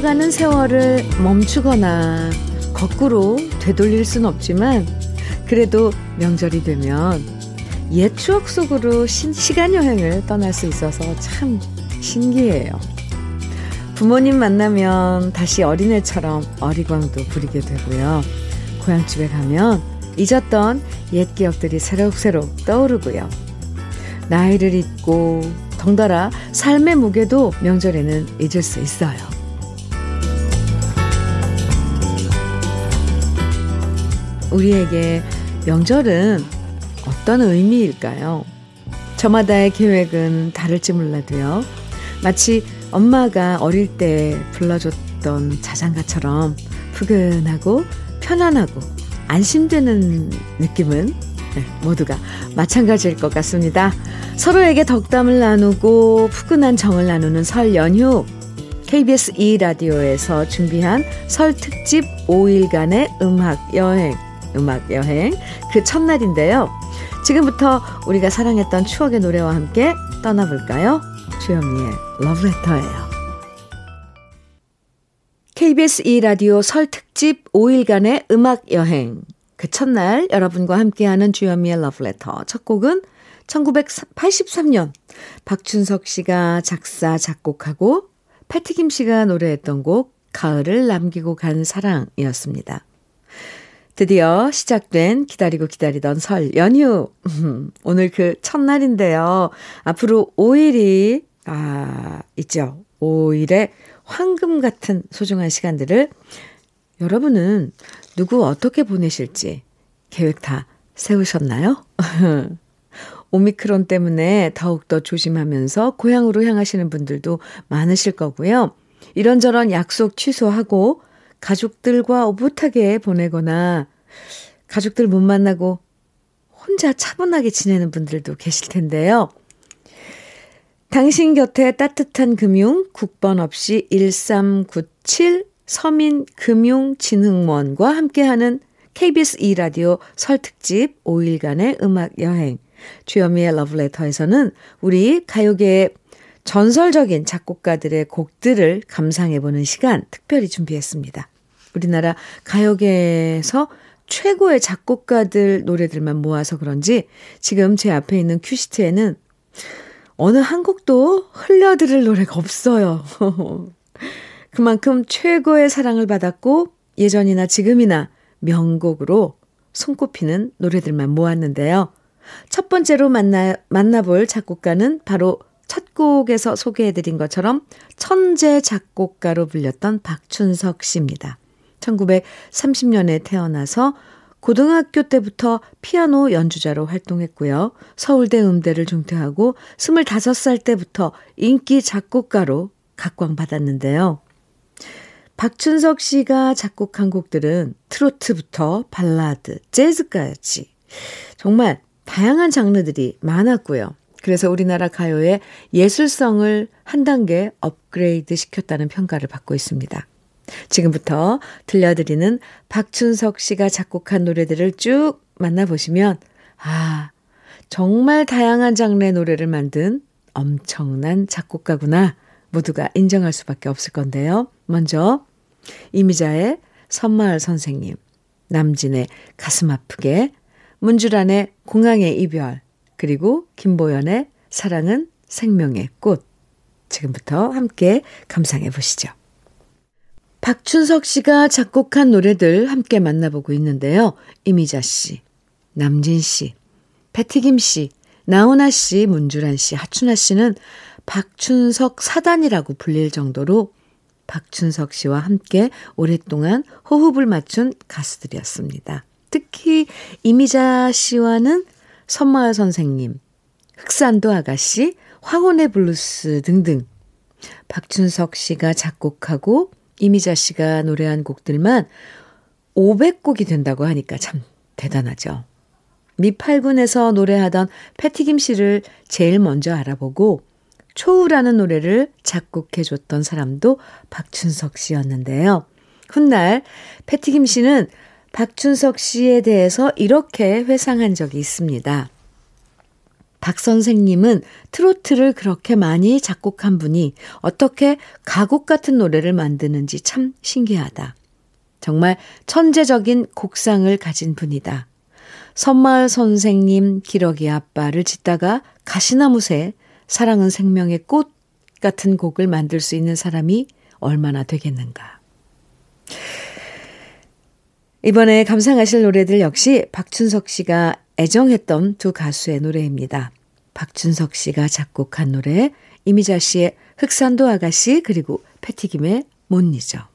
흘러가는 세월을 멈추거나 거꾸로 되돌릴 순 없지만 그래도 명절이 되면 옛 추억 속으로 신, 시간 여행을 떠날 수 있어서 참 신기해요. 부모님 만나면 다시 어린애처럼 어리광도 부리게 되고요. 고향집에 가면 잊었던 옛 기억들이 새록새록 떠오르고요. 나이를 잊고 덩달아 삶의 무게도 명절에는 잊을 수 있어요. 우리에게 명절은 어떤 의미일까요? 저마다의 계획은 다를지 몰라도요. 마치 엄마가 어릴 때 불러줬던 자장가처럼 푸근하고 편안하고 안심되는 느낌은 네, 모두가 마찬가지일 것 같습니다. 서로에게 덕담을 나누고 푸근한 정을 나누는 설 연휴 KBS 2라디오에서 준비한 설 특집 5일간의 음악 여행 음악 여행 그 첫날인데요. 지금부터 우리가 사랑했던 추억의 노래와 함께 떠나볼까요? 주현미의 러브레터예요. KBS 2라디오 설 특집 5일간의 음악 여행. 그 첫날 여러분과 함께하는 주현미의 러브레터. 첫 곡은 1983년 박춘석 씨가 작사, 작곡하고 패티김 씨가 노래했던 곡 가을을 남기고 간 사랑이었습니다. 드디어 시작된 기다리고 기다리던 설 연휴. 오늘 그 첫날인데요. 앞으로 5일이, 아, 있죠. 5일의 황금 같은 소중한 시간들을 여러분은 누구 어떻게 보내실지 계획 다 세우셨나요? 오미크론 때문에 더욱더 조심하면서 고향으로 향하시는 분들도 많으실 거고요. 이런저런 약속 취소하고 가족들과 오붓하게 보내거나 가족들 못 만나고 혼자 차분하게 지내는 분들도 계실 텐데요. 당신 곁에 따뜻한 금융 국번 없이 1397 서민금융진흥원과 함께하는 KBS 2라디오 설 특집 5일간의 음악 여행 주현미의 러브레터에서는 우리 가요계의 전설적인 작곡가들의 곡들을 감상해보는 시간 특별히 준비했습니다. 우리나라 가요계에서 최고의 작곡가들 노래들만 모아서 그런지 지금 제 앞에 있는 큐시트에는 어느 한 곡도 흘려들을 노래가 없어요. 그만큼 최고의 사랑을 받았고 예전이나 지금이나 명곡으로 손꼽히는 노래들만 모았는데요. 첫 번째로 만나, 만나볼 작곡가는 바로 첫 곡에서 소개해드린 것처럼 천재 작곡가로 불렸던 박춘석 씨입니다. 1930년에 태어나서 고등학교 때부터 피아노 연주자로 활동했고요. 서울대 음대를 중퇴하고 25살 때부터 인기 작곡가로 각광받았는데요. 박춘석 씨가 작곡한 곡들은 트로트부터 발라드, 재즈까지 정말 다양한 장르들이 많았고요. 그래서 우리나라 가요의 예술성을 한 단계 업그레이드 시켰다는 평가를 받고 있습니다. 지금부터 들려드리는 박춘석 씨가 작곡한 노래들을 쭉 만나보시면, 아, 정말 다양한 장르의 노래를 만든 엄청난 작곡가구나. 모두가 인정할 수밖에 없을 건데요. 먼저, 이미자의 선마을 선생님, 남진의 가슴 아프게, 문주란의 공항의 이별, 그리고 김보연의 사랑은 생명의 꽃. 지금부터 함께 감상해 보시죠. 박춘석 씨가 작곡한 노래들 함께 만나보고 있는데요. 이미자 씨, 남진 씨, 패티김 씨, 나훈아 씨, 문주란 씨, 하춘화 씨는 박춘석 사단이라고 불릴 정도로 박춘석 씨와 함께 오랫동안 호흡을 맞춘 가수들이었습니다. 특히 이미자 씨와는 섬마을 선생님, 흑산도 아가씨, 황혼의 블루스 등등 박춘석 씨가 작곡하고 이미자 씨가 노래한 곡들만 500곡이 된다고 하니까 참 대단하죠. 미팔군에서 노래하던 패티김 씨를 제일 먼저 알아보고 초우라는 노래를 작곡해줬던 사람도 박춘석 씨였는데요. 훗날 패티김 씨는 박춘석 씨에 대해서 이렇게 회상한 적이 있습니다. 박 선생님은 트로트를 그렇게 많이 작곡한 분이 어떻게 가곡 같은 노래를 만드는지 참 신기하다. 정말 천재적인 곡상을 가진 분이다. 선마을 선생님 기러기 아빠를 짓다가 가시나무새 사랑은 생명의 꽃 같은 곡을 만들 수 있는 사람이 얼마나 되겠는가. 이번에 감상하실 노래들 역시 박춘석 씨가 애정했던 두 가수의 노래입니다. 박춘석 씨가 작곡한 노래, 이미자 씨의 흑산도 아가씨, 그리고 패티김의 못 잊어.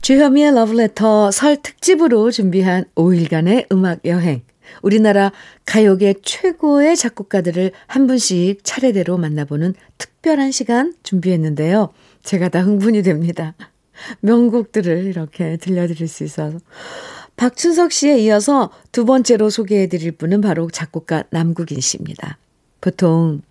주현미의 러브레터 설 특집으로 준비한 5일간의 음악 여행. 우리나라 가요계 최고의 작곡가들을 한 분씩 차례대로 만나보는 특별한 시간 준비했는데요. 제가 다 흥분이 됩니다. 명곡들을 이렇게 들려드릴 수 있어서. 박춘석 씨에 이어서 두 번째로 소개해 드릴 분은 바로 작곡가 남국인 씨입니다. 보통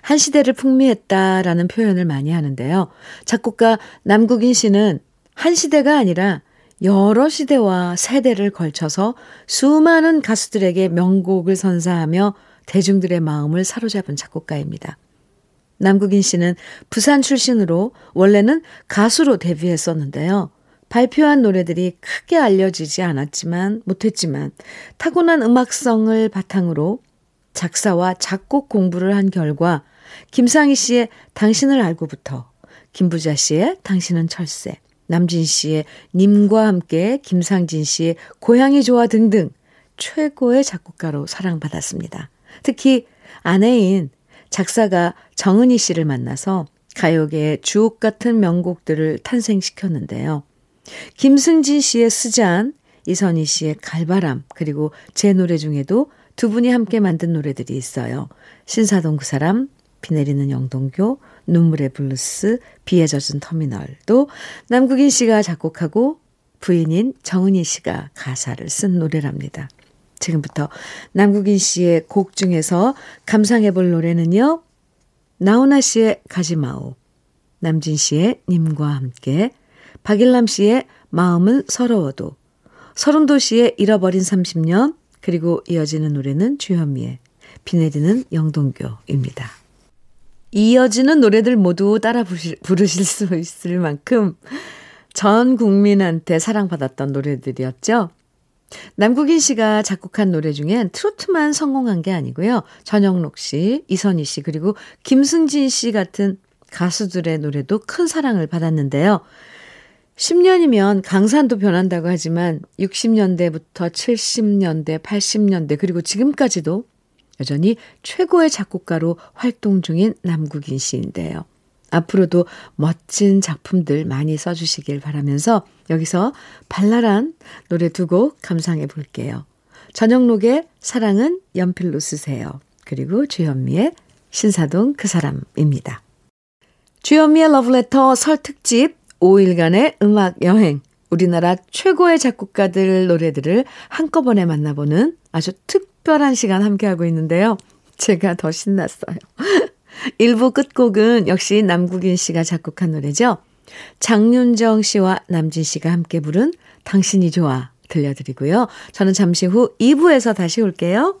한 시대를 풍미했다라는 표현을 많이 하는데요. 작곡가 남국인 씨는 한 시대가 아니라 여러 시대와 세대를 걸쳐서 수많은 가수들에게 명곡을 선사하며 대중들의 마음을 사로잡은 작곡가입니다. 남국인 씨는 부산 출신으로 원래는 가수로 데뷔했었는데요. 발표한 노래들이 크게 알려지지 않았지만 못했지만 타고난 음악성을 바탕으로 작사와 작곡 공부를 한 결과 김상희 씨의 당신을 알고부터 김부자 씨의 당신은 철새 남진 씨의 님과 함께 김상진 씨의 고향이 좋아 등등 최고의 작곡가로 사랑받았습니다. 특히 아내인 작사가 정은희 씨를 만나서 가요계의 주옥 같은 명곡들을 탄생시켰는데요. 김승진 씨의 스잔, 이선희 씨의 갈바람, 그리고 제 노래 중에도 두 분이 함께 만든 노래들이 있어요. 신사동 그 사람, 비 내리는 영동교, 눈물의 블루스, 비에 젖은 터미널도 남국인 씨가 작곡하고 부인인 정은이 씨가 가사를 쓴 노래랍니다. 지금부터 남국인 씨의 곡 중에서 감상해 볼 노래는요. 나훈아 씨의 가지마오, 남진 씨의 님과 함께, 박일남 씨의 마음은 서러워도, 서른도 씨의 잃어버린 30년, 그리고 이어지는 노래는 주현미의 비 내리는 영동교입니다. 이어지는 노래들 모두 따라 부르실, 부르실 수 있을 만큼 전 국민한테 사랑받았던 노래들이었죠. 남국인 씨가 작곡한 노래 중엔 트로트만 성공한 게 아니고요. 전영록 씨, 이선희 씨, 그리고 김승진 씨 같은 가수들의 노래도 큰 사랑을 받았는데요. 10년이면 강산도 변한다고 하지만 60년대부터 70년대, 80년대, 그리고 지금까지도 여전히 최고의 작곡가로 활동 중인 남국인 씨인데요. 앞으로도 멋진 작품들 많이 써주시길 바라면서 여기서 발랄한 노래 두 곡 감상해 볼게요. 전영록의 사랑은 연필로 쓰세요. 그리고 주현미의 신사동 그 사람입니다. 주현미의 러브레터 설 특집 5일간의 음악 여행. 우리나라 최고의 작곡가들 노래들을 한꺼번에 만나보는 아주 특별한 시간 함께하고 있는데요. 제가 더 신났어요. 1부 끝곡은 역시 남국인 씨가 작곡한 노래죠. 장윤정 씨와 남진 씨가 함께 부른 당신이 좋아 들려드리고요. 저는 잠시 후 2부에서 다시 올게요.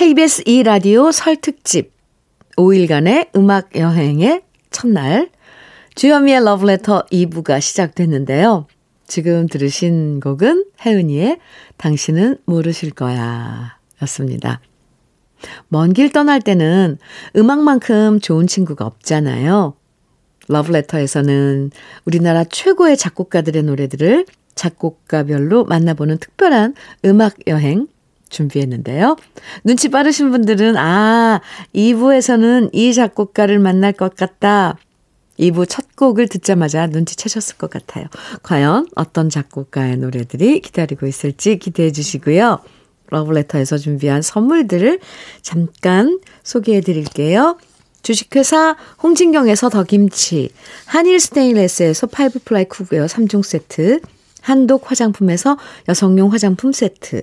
KBS 2라디오 설 특집 5일간의 음악 여행의 첫날 주현미의 Letter 2부가 시작됐는데요. 지금 들으신 곡은 혜은이의 당신은 모르실 거야 였습니다. 먼 길 떠날 때는 음악만큼 좋은 친구가 없잖아요. 러브레터에서는 우리나라 최고의 작곡가들의 노래들을 작곡가별로 만나보는 특별한 음악 여행 준비했는데요. 눈치 빠르신 분들은, 아, 2부에서는 이 작곡가를 만날 것 같다. 2부 첫 곡을 듣자마자 눈치채셨을 것 같아요. 과연 어떤 작곡가의 노래들이 기다리고 있을지 기대해 주시고요. 러브레터에서 준비한 선물들을 잠깐 소개해 드릴게요. 주식회사 홍진경에서 더김치, 한일 스테인레스에서 five ply cookware 3종 세트, 한독 화장품에서 여성용 화장품 세트,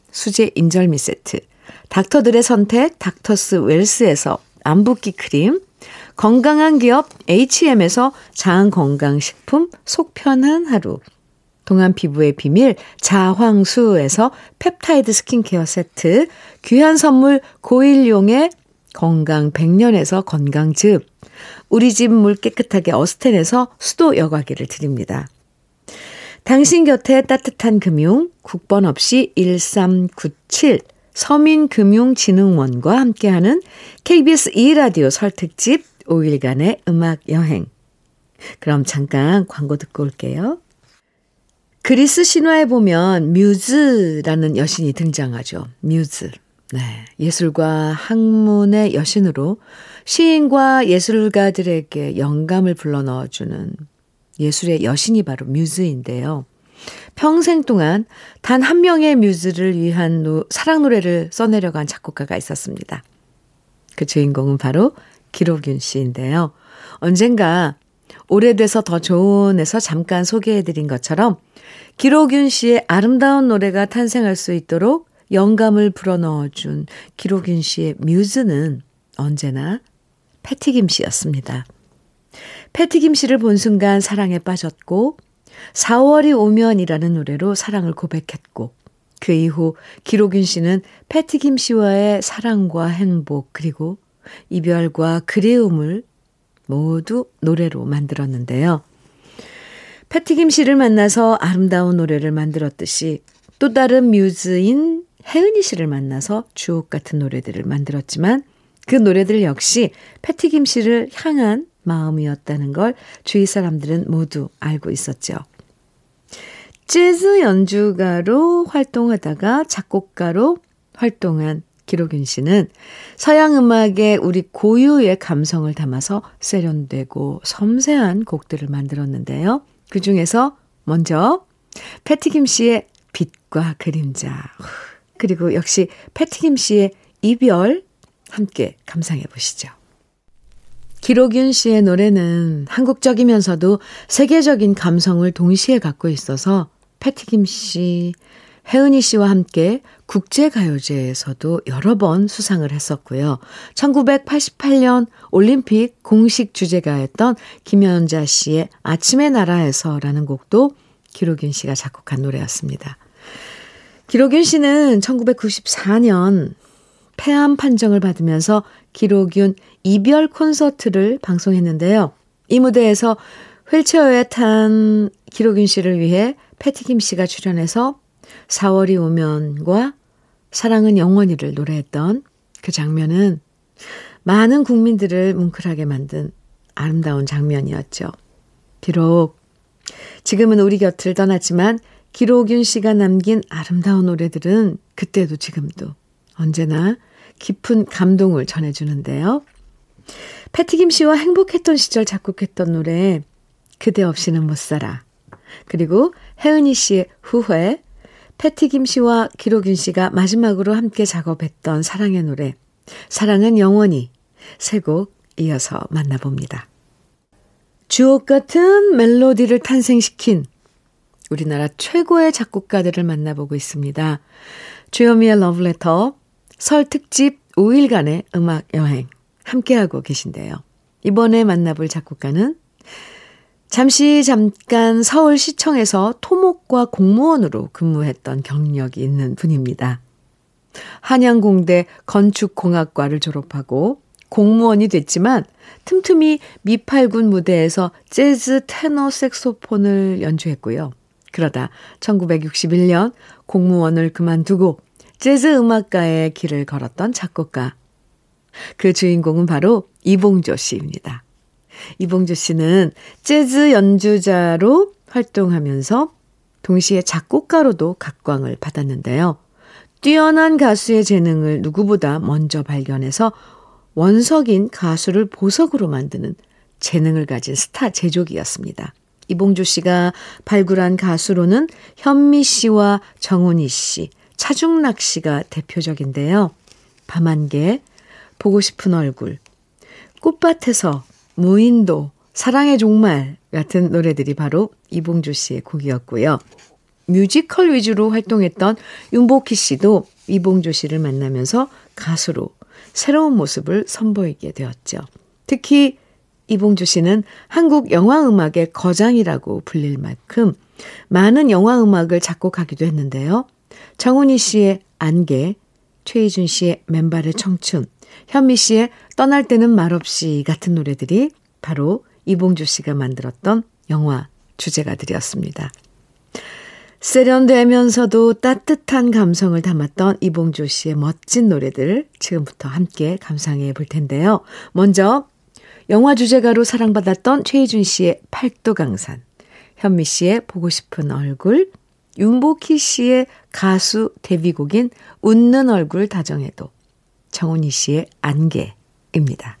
수제 인절미 세트, 닥터들의 선택 닥터스 웰스에서 안붓기 크림, 건강한 기업 H&M에서 장건강식품 속편한 하루, 동안 피부의 비밀 자황수에서 펩타이드 스킨케어 세트, 귀한 선물 고일용의 건강 100년에서 건강즙, 우리 집 물 깨끗하게 어스텐에서 수도 여과기를 드립니다. 당신 곁에 따뜻한 금융, 국번 없이 1397 서민금융진흥원과 함께하는 KBS 2라디오 설특집 5일간의 음악 여행. 그럼 잠깐 광고 듣고 올게요. 그리스 신화에 보면 뮤즈라는 여신이 등장하죠. 뮤즈. 네. 예술과 학문의 여신으로 시인과 예술가들에게 영감을 불러 넣어주는 예술의 여신이 바로 뮤즈인데요. 평생 동안 단 한 명의 뮤즈를 위한 노, 사랑 노래를 써내려간 작곡가가 있었습니다. 그 주인공은 바로 기록윤 씨인데요. 언젠가 오래돼서 더 좋은에서 잠깐 소개해드린 것처럼 기록윤 씨의 아름다운 노래가 탄생할 수 있도록 영감을 불어넣어준 기록윤 씨의 뮤즈는 언제나 패티김 씨였습니다. 패티김 씨를 본 순간 사랑에 빠졌고 4월이 오면이라는 노래로 사랑을 고백했고 그 이후 기록윤 씨는 패티김 씨와의 사랑과 행복 그리고 이별과 그리움을 모두 노래로 만들었는데요. 패티김 씨를 만나서 아름다운 노래를 만들었듯이 또 다른 뮤즈인 혜은이 씨를 만나서 주옥 같은 노래들을 만들었지만 그 노래들 역시 패티김 씨를 향한 마음이었다는 걸 주위 사람들은 모두 알고 있었죠. 재즈 연주가로 활동하다가 작곡가로 활동한 기록윤 씨는 서양 음악에 우리 고유의 감성을 담아서 세련되고 섬세한 곡들을 만들었는데요. 그 중에서 먼저 패티김 씨의 빛과 그림자 그리고 역시 패티김 씨의 이별 함께 감상해 보시죠. 기록윤 씨의 노래는 한국적이면서도 세계적인 감성을 동시에 갖고 있어서 패티김 씨, 혜은이 씨와 함께 국제가요제에서도 여러 번 수상을 했었고요. 1988년 올림픽 공식 주제가였던 김연자 씨의 아침의 나라에서라는 곡도 기록윤 씨가 작곡한 노래였습니다. 기록윤 씨는 1994년 폐암 판정을 받으면서 기록윤 이별 콘서트를 방송했는데요. 이 무대에서 휠체어에 탄 기록윤 씨를 위해 패티김 씨가 출연해서 4월이 오면과 사랑은 영원히를 노래했던 그 장면은 많은 국민들을 뭉클하게 만든 아름다운 장면이었죠. 비록 지금은 우리 곁을 떠났지만 기록윤 씨가 남긴 아름다운 노래들은 그때도 지금도 언제나 깊은 감동을 전해주는데요. 패티김 씨와 행복했던 시절 작곡했던 노래 그대 없이는 못 살아. 그리고 혜은이 씨의 후회, 패티김 씨와 기록윤 씨가 마지막으로 함께 작업했던 사랑의 노래 사랑은 영원히 세 곡 이어서 만나봅니다. 주옥 같은 멜로디를 탄생시킨 우리나라 최고의 작곡가들을 만나보고 있습니다. 주요미의 러브레터 설 특집 5일간의 음악 여행 함께하고 계신데요. 이번에 만나볼 작곡가는 잠시 잠깐 서울시청에서 토목과 공무원으로 근무했던 경력이 있는 분입니다. 한양공대 건축공학과를 졸업하고 공무원이 됐지만 틈틈이 미팔군 무대에서 재즈 테너 색소폰을 연주했고요. 그러다 1961년 공무원을 그만두고 재즈 음악가의 길을 걸었던 작곡가. 그 주인공은 바로 이봉조 씨입니다. 이봉조 씨는 재즈 연주자로 활동하면서 동시에 작곡가로도 각광을 받았는데요. 뛰어난 가수의 재능을 누구보다 먼저 발견해서 원석인 가수를 보석으로 만드는 재능을 가진 스타 제조기였습니다. 이봉주 씨가 발굴한 가수로는 현미 씨와 정훈이 씨, 차중락 씨가 대표적인데요. 밤안개, 보고 싶은 얼굴, 꽃밭에서, 무인도, 사랑의 종말 같은 노래들이 바로 이봉주 씨의 곡이었고요. 뮤지컬 위주로 활동했던 윤복희 씨도 이봉주 씨를 만나면서 가수로 새로운 모습을 선보이게 되었죠. 특히 이봉주 씨는 한국 영화 음악의 거장이라고 불릴 만큼 많은 영화 음악을 작곡하기도 했는데요. 정훈이 씨의 안개, 최희준 씨의 맨발의 청춘, 현미 씨의 떠날 때는 말없이 같은 노래들이 바로 이봉주 씨가 만들었던 영화 주제가들이었습니다. 세련되면서도 따뜻한 감성을 담았던 이봉조 씨의 멋진 노래들 지금부터 함께 감상해 볼 텐데요. 먼저 영화 주제가로 사랑받았던 최희준 씨의 팔도 강산, 현미 씨의 보고 싶은 얼굴, 윤복희 씨의 가수 데뷔곡인 웃는 얼굴 다정해도, 정훈이 씨의 안개입니다.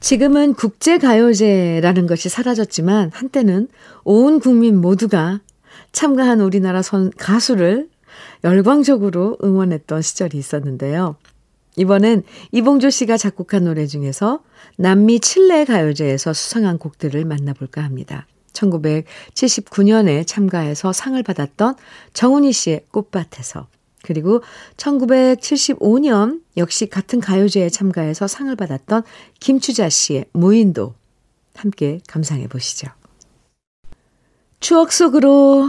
지금은 국제가요제라는 것이 사라졌지만 한때는 온 국민 모두가 참가한 우리나라 선 가수를 열광적으로 응원했던 시절이 있었는데요. 이번엔 이봉조 씨가 작곡한 노래 중에서 남미 칠레 가요제에서 수상한 곡들을 만나볼까 합니다. 1979년에 참가해서 상을 받았던 정훈이 씨의 꽃밭에서 그리고 1975년 역시 같은 가요제에 참가해서 상을 받았던 김추자 씨의 무인도 함께 감상해 보시죠. 추억 속으로,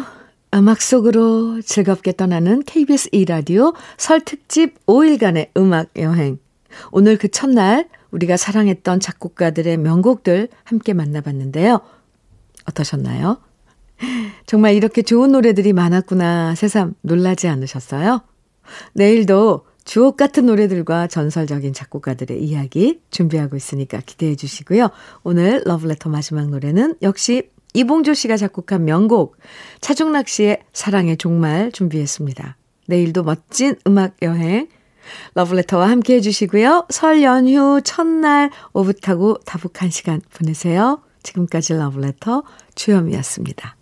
음악 속으로 즐겁게 떠나는 KBS 2라디오 설 특집 5일간의 음악 여행. 오늘 그 첫날 우리가 사랑했던 작곡가들의 명곡들 함께 만나봤는데요. 어떠셨나요? 정말 이렇게 좋은 노래들이 많았구나 새삼 놀라지 않으셨어요? 내일도 주옥 같은 노래들과 전설적인 작곡가들의 이야기 준비하고 있으니까 기대해 주시고요. 오늘 러브레터 마지막 노래는 역시 이봉조 씨가 작곡한 명곡 차중락 씨의 사랑의 종말 준비했습니다. 내일도 멋진 음악 여행 러브레터와 함께 해주시고요. 설 연휴 첫날 오붓하고 다복한 시간 보내세요. 지금까지 러브레터 주현미였습니다.